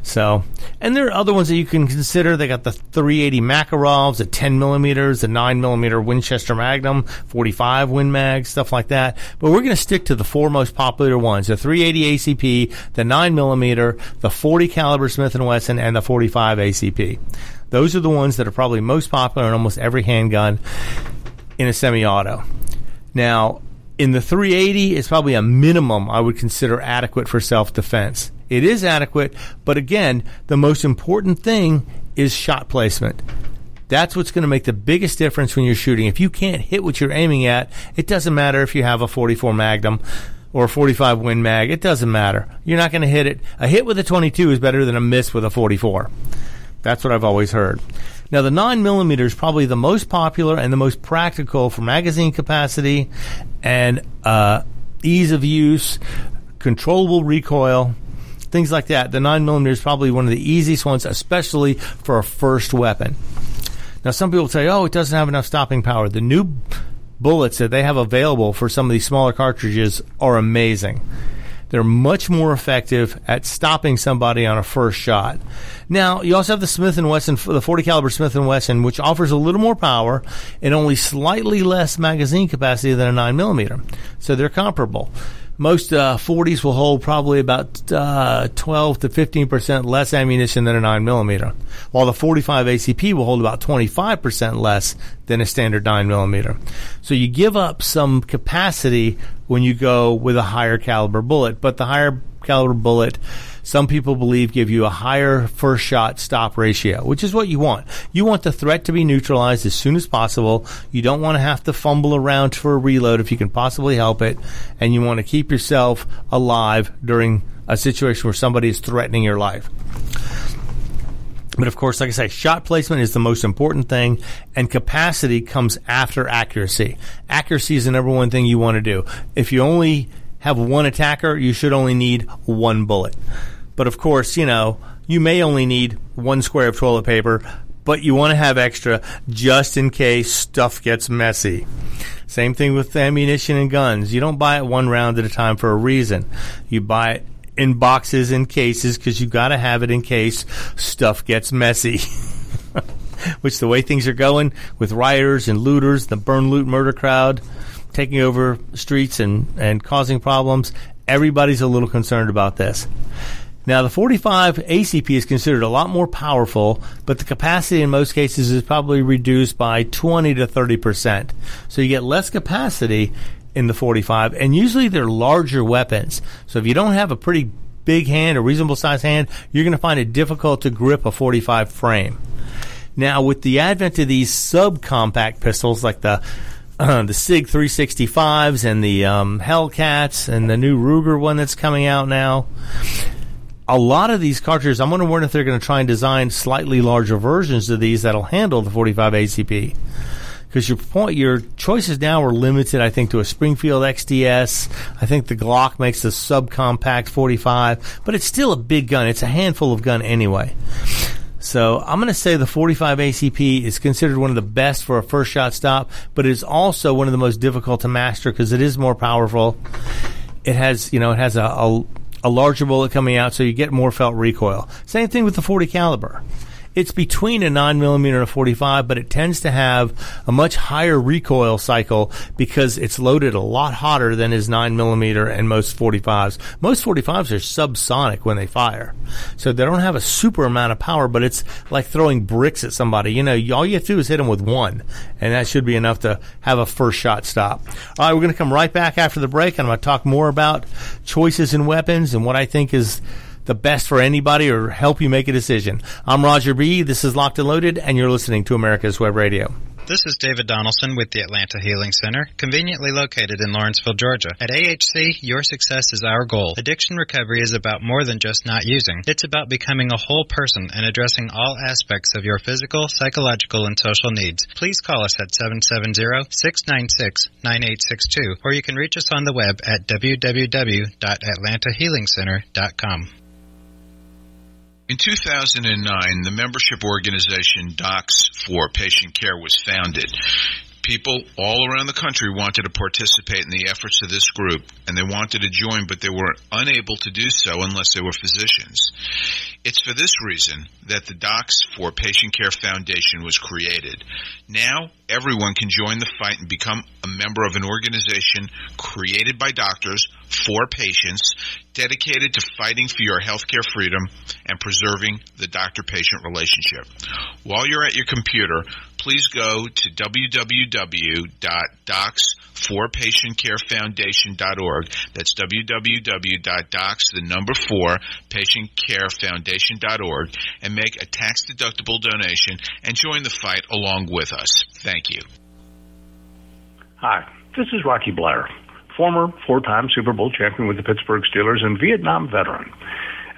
So, and there are other ones that you can consider. They got the 380 Makarovs, the 10 millimeters, the 9 millimeter Winchester Magnum, 45 Win Mag, stuff like that. But we're going to stick to the four most popular ones: the 380 ACP, the 9 millimeter, the 40 caliber Smith and Wesson, and the 45 ACP. Those are the ones that are probably most popular in almost every handgun in a semi-auto. Now, in the 380 is probably a minimum I would consider adequate for self defense. It is adequate, but again, the most important thing is shot placement. That's what's going to make the biggest difference when you're shooting. If you can't hit what you're aiming at, it doesn't matter if you have a 44 Magnum or a 45 Win Mag. It doesn't matter. You're not going to hit it. A hit with a 22 is better than a miss with a 44. That's what I've always heard. Now, the 9 millimeter is probably the most popular and the most practical for magazine capacity and uh, ease of use, controllable recoil, things like that. The 9 millimeter is probably one of the easiest ones, especially for a first weapon. Now, some people say, oh, it doesn't have enough stopping power. The new bullets that they have available for some of these smaller cartridges are amazing. They're much more effective at stopping somebody on a first shot. Now, you also have the Smith and Wesson, the 40 caliber Smith and Wesson, which offers a little more power and only slightly less magazine capacity than a 9 millimeter. So they're comparable most uh, 40s will hold probably about uh, 12 to 15 percent less ammunition than a 9 millimeter, while the 45 ACP will hold about 25 percent less than a standard 9 millimeter. So you give up some capacity when you go with a higher caliber bullet, but the higher caliber bullet some people believe give you a higher first shot stop ratio, which is what you want. You want the threat to be neutralized as soon as possible. You don't want to have to fumble around for a reload if you can possibly help it, and you want to keep yourself alive during a situation where somebody is threatening your life. But of course, like I say, shot placement is the most important thing, and capacity comes after accuracy. Accuracy is the number one thing you want to do. If you only have one attacker, you should only need one bullet. But of course, you know, you may only need one square of toilet paper, but you want to have extra just in case stuff gets messy. Same thing with ammunition and guns. You don't buy it one round at a time for a reason. You buy it in boxes and cases because you've got to have it in case stuff gets messy. Which the way things are going with rioters and looters, the burn loot murder crowd, taking over streets and, and causing problems. Everybody's a little concerned about this. Now, the 45 ACP is considered a lot more powerful, but the capacity in most cases is probably reduced by 20 to 30 percent. So you get less capacity in the 45, and usually they're larger weapons. So if you don't have a pretty big hand, a reasonable size hand, you're going to find it difficult to grip a 45 frame. Now, with the advent of these subcompact pistols like the uh, the Sig 365s and the um, Hellcats and the new Ruger one that's coming out now. A lot of these cartridges, I'm wondering if they're going to try and design slightly larger versions of these that'll handle the 45 ACP. Because your point, your choices now are limited, I think, to a Springfield XDS. I think the Glock makes the subcompact 45, but it's still a big gun. It's a handful of gun anyway. So I'm going to say the 45 ACP is considered one of the best for a first shot stop, but it is also one of the most difficult to master because it is more powerful. It has, you know, it has a, a, a larger bullet coming out, so you get more felt recoil. Same thing with the 40 caliber. It's between a 9 millimeter and a 45, but it tends to have a much higher recoil cycle because it's loaded a lot hotter than is 9 millimeter and most 45s. Most 45s are subsonic when they fire. So they don't have a super amount of power, but it's like throwing bricks at somebody. You know, all you have to do is hit them with one, and that should be enough to have a first shot stop. All right, we're going to come right back after the break, and I'm going to talk more about choices in weapons and what I think is the best for anybody or help you make a decision. I'm Roger B. This is Locked and Loaded, and you're listening to America's Web Radio. This is David Donaldson with the Atlanta Healing Center, conveniently located in Lawrenceville, Georgia. At AHC, your success is our goal. Addiction recovery is about more than just not using. It's about becoming a whole person and addressing all aspects of your physical, psychological, and social needs. Please call us at 770-696-9862 or you can reach us on the web at www.atlantahealingcenter.com. In 2009, the membership organization Docs for Patient Care was founded. People all around the country wanted to participate in the efforts of this group, and they wanted to join, but they were unable to do so unless they were physicians. It's for this reason that the Docs for Patient Care Foundation was created. Now, everyone can join the fight and become a member of an organization created by doctors for patients dedicated to fighting for your healthcare freedom and preserving the doctor patient relationship. While you're at your computer, please go to www.docs4patientcarefoundation.org. That's www.docs, the number four, patientcarefoundation.org, and make a tax deductible donation and join the fight along with us. Thank you. Hi, this is Rocky Bleier, former four time Super Bowl champion with the Pittsburgh Steelers and Vietnam veteran.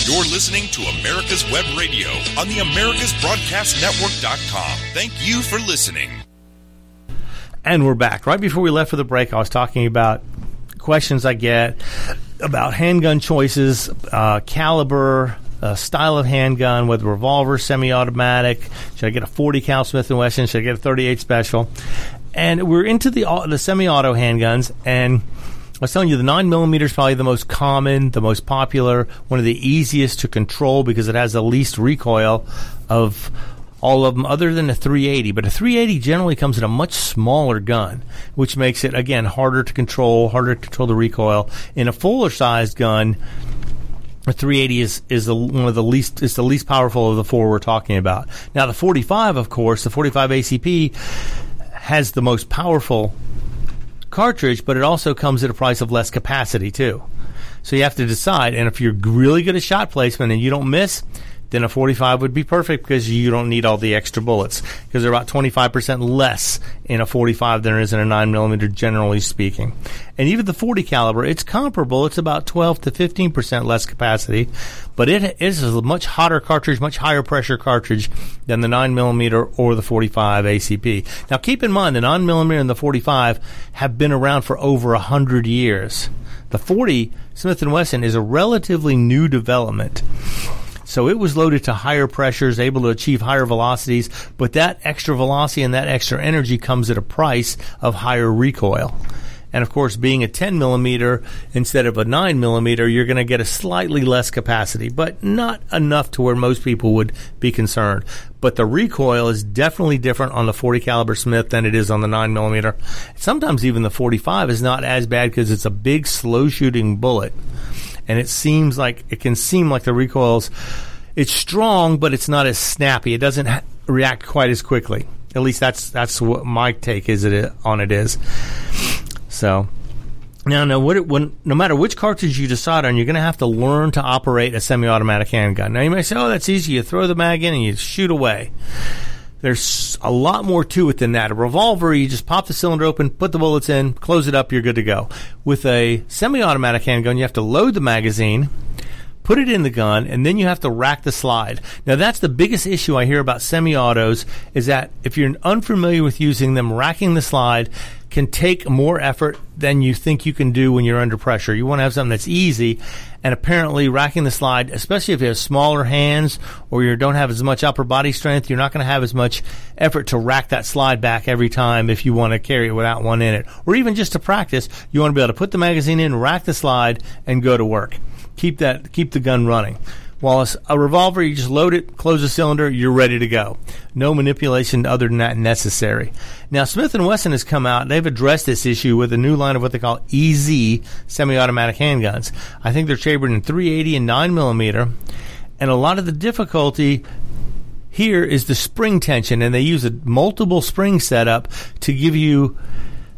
You're listening to America's Web Radio on the AmericasBroadcastNetwork.com. Thank you for listening. And we're back. Right before we left for the break, I was talking about questions I get about handgun choices, uh, caliber, uh, style of handgun, whether revolver, semi-automatic. Should I get a 40 cal Smith and Wesson? Should I get a 38 special? And we're into the the semi-auto handguns, and I was telling you the nine millimeter is probably the most common, the most popular, one of the easiest to control because it has the least recoil of all of them other than a 380. But a 380 generally comes in a much smaller gun, which makes it, again, harder to control, harder to control the recoil. In a fuller sized gun, a 380 is, is the, one of the least is the least powerful of the four we're talking about. Now the 45, of course, the 45 ACP has the most powerful cartridge, but it also comes at a price of less capacity too. So you have to decide. And if you're really good at shot placement and you don't miss, then a 45 would be perfect because you don't need all the extra bullets because they're about 25% less in a 45 than there is in a 9 millimeter, generally speaking. And even the 40 caliber, it's comparable. It's about 12 to 15% less capacity, but it is a much hotter cartridge, much higher pressure cartridge than the 9 millimeter or the 45 ACP. Now keep in mind the 9 millimeter and the 45 have been around for over 100 years. The 40 Smith & Wesson is a relatively new development. So it was loaded to higher pressures, able to achieve higher velocities, but that extra velocity and that extra energy comes at a price of higher recoil. And of course, being a 10 millimeter instead of a 9 millimeter, you're going to get a slightly less capacity, but not enough to where most people would be concerned. But the recoil is definitely different on the 40 caliber Smith than it is on the 9 millimeter. Sometimes even the 45 is not as bad because it's a big, slow shooting bullet and it seems like it can seem like the recoils. It's strong, but it's not as snappy. It doesn't ha- react quite as quickly. At least that's that's what my take is it on it is. So now, no, what when, no matter which cartridge you decide on, you're going to have to learn to operate a semi-automatic handgun. Now, you may say, "Oh, that's easy. You throw the mag in and you shoot away." There's a lot more to it than that. A revolver, you just pop the cylinder open, put the bullets in, close it up, you're good to go. With a semi-automatic handgun, you have to load the magazine, put it in the gun, and then you have to rack the slide. Now that's the biggest issue I hear about semi-autos is that if you're unfamiliar with using them, racking the slide can take more effort than you think you can do when you're under pressure. You want to have something that's easy, and apparently racking the slide, especially if you have smaller hands or you don't have as much upper body strength, you're not going to have as much effort to rack that slide back every time if you want to carry it without one in it. Or even just to practice, you want to be able to put the magazine in, rack the slide, and go to work. Keep that, keep the gun running. While a revolver, you just load it, close the cylinder, you're ready to go. No manipulation other than that necessary. Now, Smith & Wesson has come out, they've addressed this issue with a new line of what they call EZ semi-automatic handguns. I think they're chambered in 380 and 9 millimeter, and a lot of the difficulty here is the spring tension, and they use a multiple spring setup to give you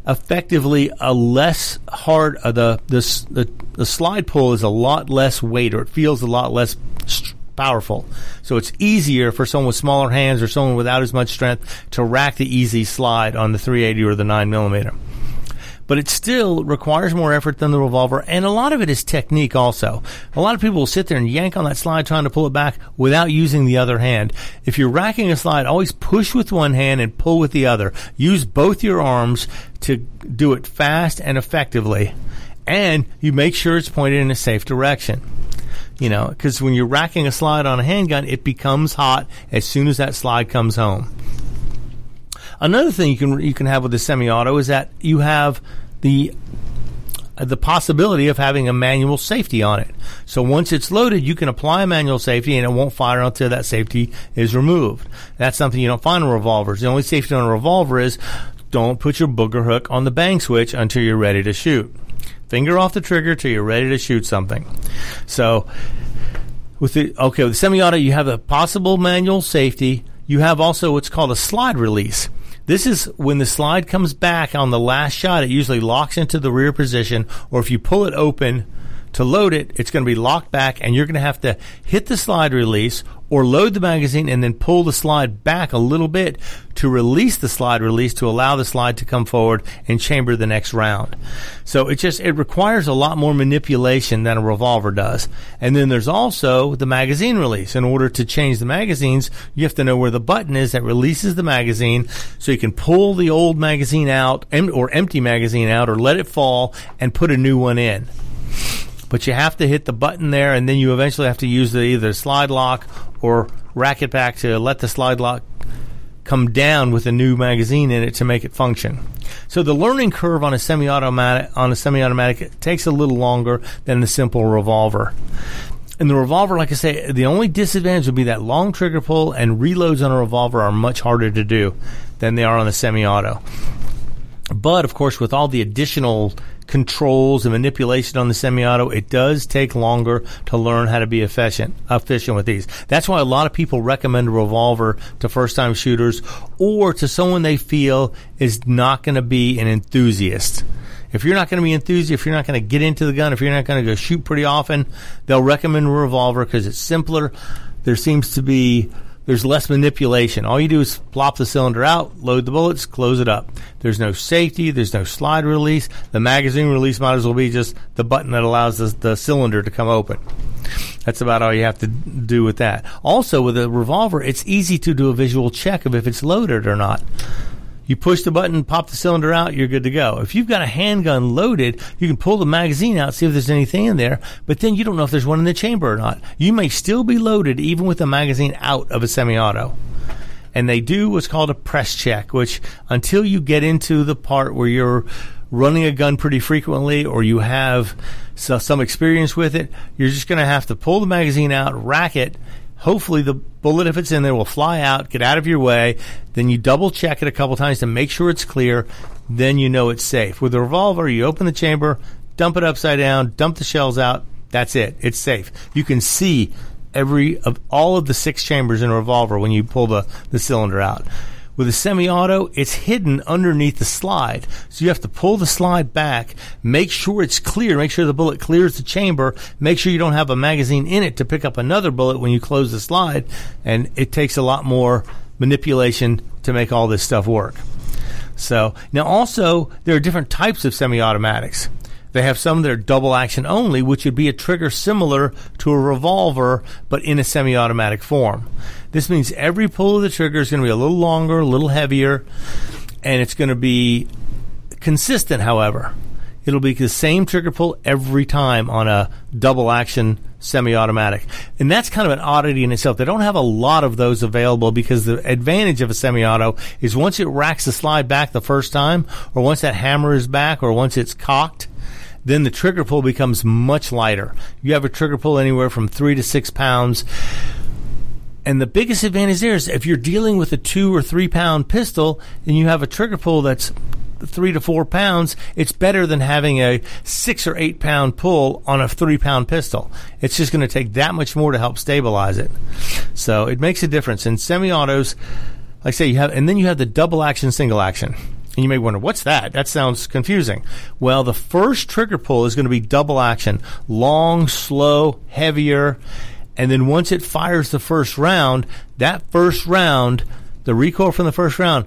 effectively a less hard uh, the, the the the slide pull is a lot less weight or it feels a lot less powerful. So it's easier for someone with smaller hands or someone without as much strength to rack the easy slide on the 380 or the 9 millimeter. But it still requires more effort than the revolver, and a lot of it is technique also. A lot of people will sit there and yank on that slide trying to pull it back without using the other hand. If you're racking a slide, always push with one hand and pull with the other. Use both your arms to do it fast and effectively. And you make sure it's pointed in a safe direction you know, because when you're racking a slide on a handgun, it becomes hot as soon as that slide comes home. Another thing you can you can have with the semi-auto is that you have the the possibility of having a manual safety on it. So once it's loaded, you can apply a manual safety and it won't fire until that safety is removed. That's something you don't find in revolvers. The only safety on a revolver is don't put your booger hook on the bang switch until you're ready to shoot. Finger off the trigger till you're ready to shoot something. So with the okay, with the semi-auto, you have a possible manual safety. You have also what's called a slide release. This is when the slide comes back on the last shot, it usually locks into the rear position, or if you pull it open to load it, it's going to be locked back and you're going to have to hit the slide release or load the magazine and then pull the slide back a little bit to release the slide release to allow the slide to come forward and chamber the next round. So it just, it requires a lot more manipulation than a revolver does. And then there's also the magazine release. In order to change the magazines, you have to know where the button is that releases the magazine so you can pull the old magazine out or empty magazine out or let it fall and put a new one in but you have to hit the button there, and then you eventually have to use the either slide lock or rack it back to let the slide lock come down with a new magazine in it to make it function. So the learning curve on a semi-automatic on a semi-automatic takes a little longer than the simple revolver. And the revolver, like I say, the only disadvantage would be that long trigger pull and reloads on a revolver are much harder to do than they are on a semi-auto. But of course, with all the additional controls and manipulation on the semi-auto, it does take longer to learn how to be efficient, efficient with these. That's why a lot of people recommend a revolver to first-time shooters or to someone they feel is not going to be an enthusiast. If you're not going to be enthusiastic, if you're not going to get into the gun, if you're not going to go shoot pretty often, they'll recommend a revolver because it's simpler. There seems to be there's less manipulation. All you do is plop the cylinder out, load the bullets, close it up. There's no safety. There's no slide release. The magazine release might as well be just the button that allows the, the cylinder to come open. That's about all you have to do with that. Also, with a revolver, it's easy to do a visual check of if it's loaded or not. You push the button, pop the cylinder out, you're good to go. If you've got a handgun loaded, you can pull the magazine out, see if there's anything in there, but then you don't know if there's one in the chamber or not. You may still be loaded even with the magazine out of a semi-auto. And they do what's called a press check, which until you get into the part where you're running a gun pretty frequently or you have some experience with it, you're just going to have to pull the magazine out, rack it, hopefully the bullet, if it's in there, will fly out, get out of your way. Then you double check it a couple times to make sure it's clear. Then you know it's safe. With a revolver, you open the chamber, dump it upside down, dump the shells out. That's it. It's safe. You can see every of all of the six chambers in a revolver when you pull the, the cylinder out. With a semi-auto, it's hidden underneath the slide. So you have to pull the slide back, make sure it's clear, make sure the bullet clears the chamber, make sure you don't have a magazine in it to pick up another bullet when you close the slide. And it takes a lot more manipulation to make all this stuff work. So now also there are different types of semi-automatics. They have some that are double action only, which would be a trigger similar to a revolver, but in a semi automatic form. This means every pull of the trigger is going to be a little longer, a little heavier, and it's going to be consistent, however. It'll be the same trigger pull every time on a double action semi automatic. And that's kind of an oddity in itself. They don't have a lot of those available because the advantage of a semi auto is once it racks the slide back the first time, or once that hammer is back, or once it's cocked, then the trigger pull becomes much lighter. You have a trigger pull anywhere from three to six pounds. And the biggest advantage there is if you're dealing with a two or three pound pistol and you have a trigger pull that's three to four pounds, it's better than having a six or eight pound pull on a three pound pistol. It's just going to take that much more to help stabilize it. So it makes a difference. In semi autos, like I say, you have, and then you have the double action, single action. And you may wonder, what's that? That sounds confusing. Well, the first trigger pull is going to be double action, long, slow, heavier. And then once it fires the first round, that first round, the recoil from the first round,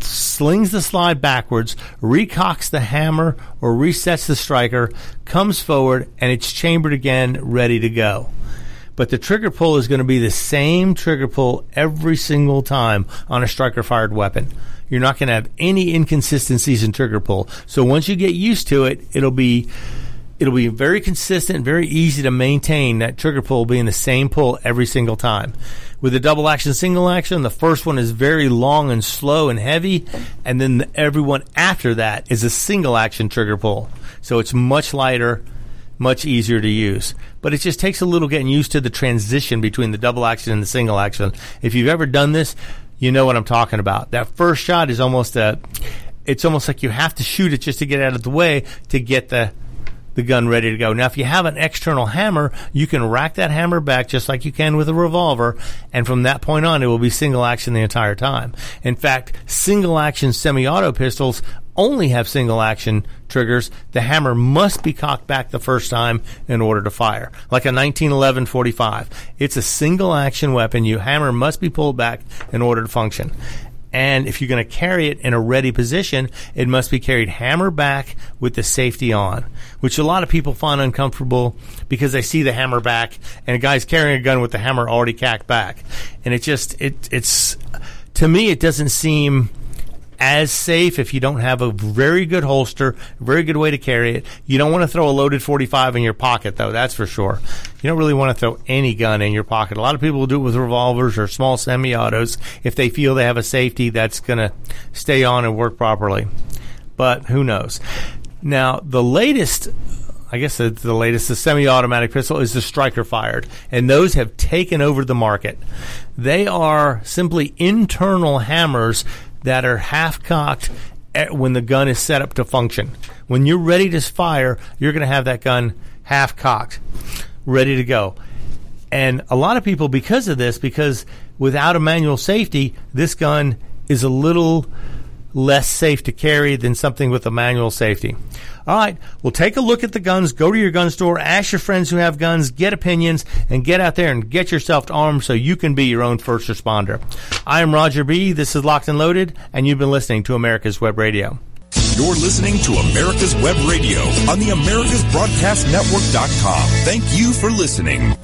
slings the slide backwards, recocks the hammer or resets the striker, comes forward, and it's chambered again, ready to go. But the trigger pull is going to be the same trigger pull every single time on a striker fired weapon. You're not going to have any inconsistencies in trigger pull. So once you get used to it, it'll be it'll be very consistent, very easy to maintain that trigger pull being the same pull every single time. With the double action, single action, the first one is very long and slow and heavy, and then the, every one after that is a single action trigger pull. So it's much lighter, much easier to use. But it just takes a little getting used to the transition between the double action and the single action. If you've ever done this, you know what I'm talking about. That first shot is almost a, it's almost like you have to shoot it just to get out of the way to get the the gun ready to go. Now, if you have an external hammer, you can rack that hammer back just like you can with a revolver, and from that point on, it will be single action the entire time. In fact, single action semi-auto pistols only have single action triggers. The hammer must be cocked back the first time in order to fire. Like a 1911 45. It's a single action weapon. Your hammer must be pulled back in order to function. And if you're going to carry it in a ready position, it must be carried hammer back with the safety on, which a lot of people find uncomfortable because they see the hammer back and a guy's carrying a gun with the hammer already cacked back. And it just, it, it's, to me, it doesn't seem as safe if you don't have a very good holster, very good way to carry it. You don't want to throw a loaded 45 in your pocket, though, that's for sure. You don't really want to throw any gun in your pocket. A lot of people will do it with revolvers or small semi autos if they feel they have a safety that's going to stay on and work properly. But who knows? Now, the latest I guess the, the, latest, the semi-automatic pistol is the striker fired, and those have taken over the market. They are simply internal hammers that are half cocked when the gun is set up to function. When you're ready to fire, you're going to have that gun half cocked, ready to go. And a lot of people, because of this, because without a manual safety, this gun is a little less safe to carry than something with a manual safety. All right, well, take a look at the guns, go to your gun store, ask your friends who have guns, get opinions, and get out there and get yourself armed so you can be your own first responder. I am Roger B. This is Locked and Loaded, and you've been listening to America's Web Radio. You're listening to America's Web Radio on the AmericasBroadcastNetwork.com. Thank you for listening.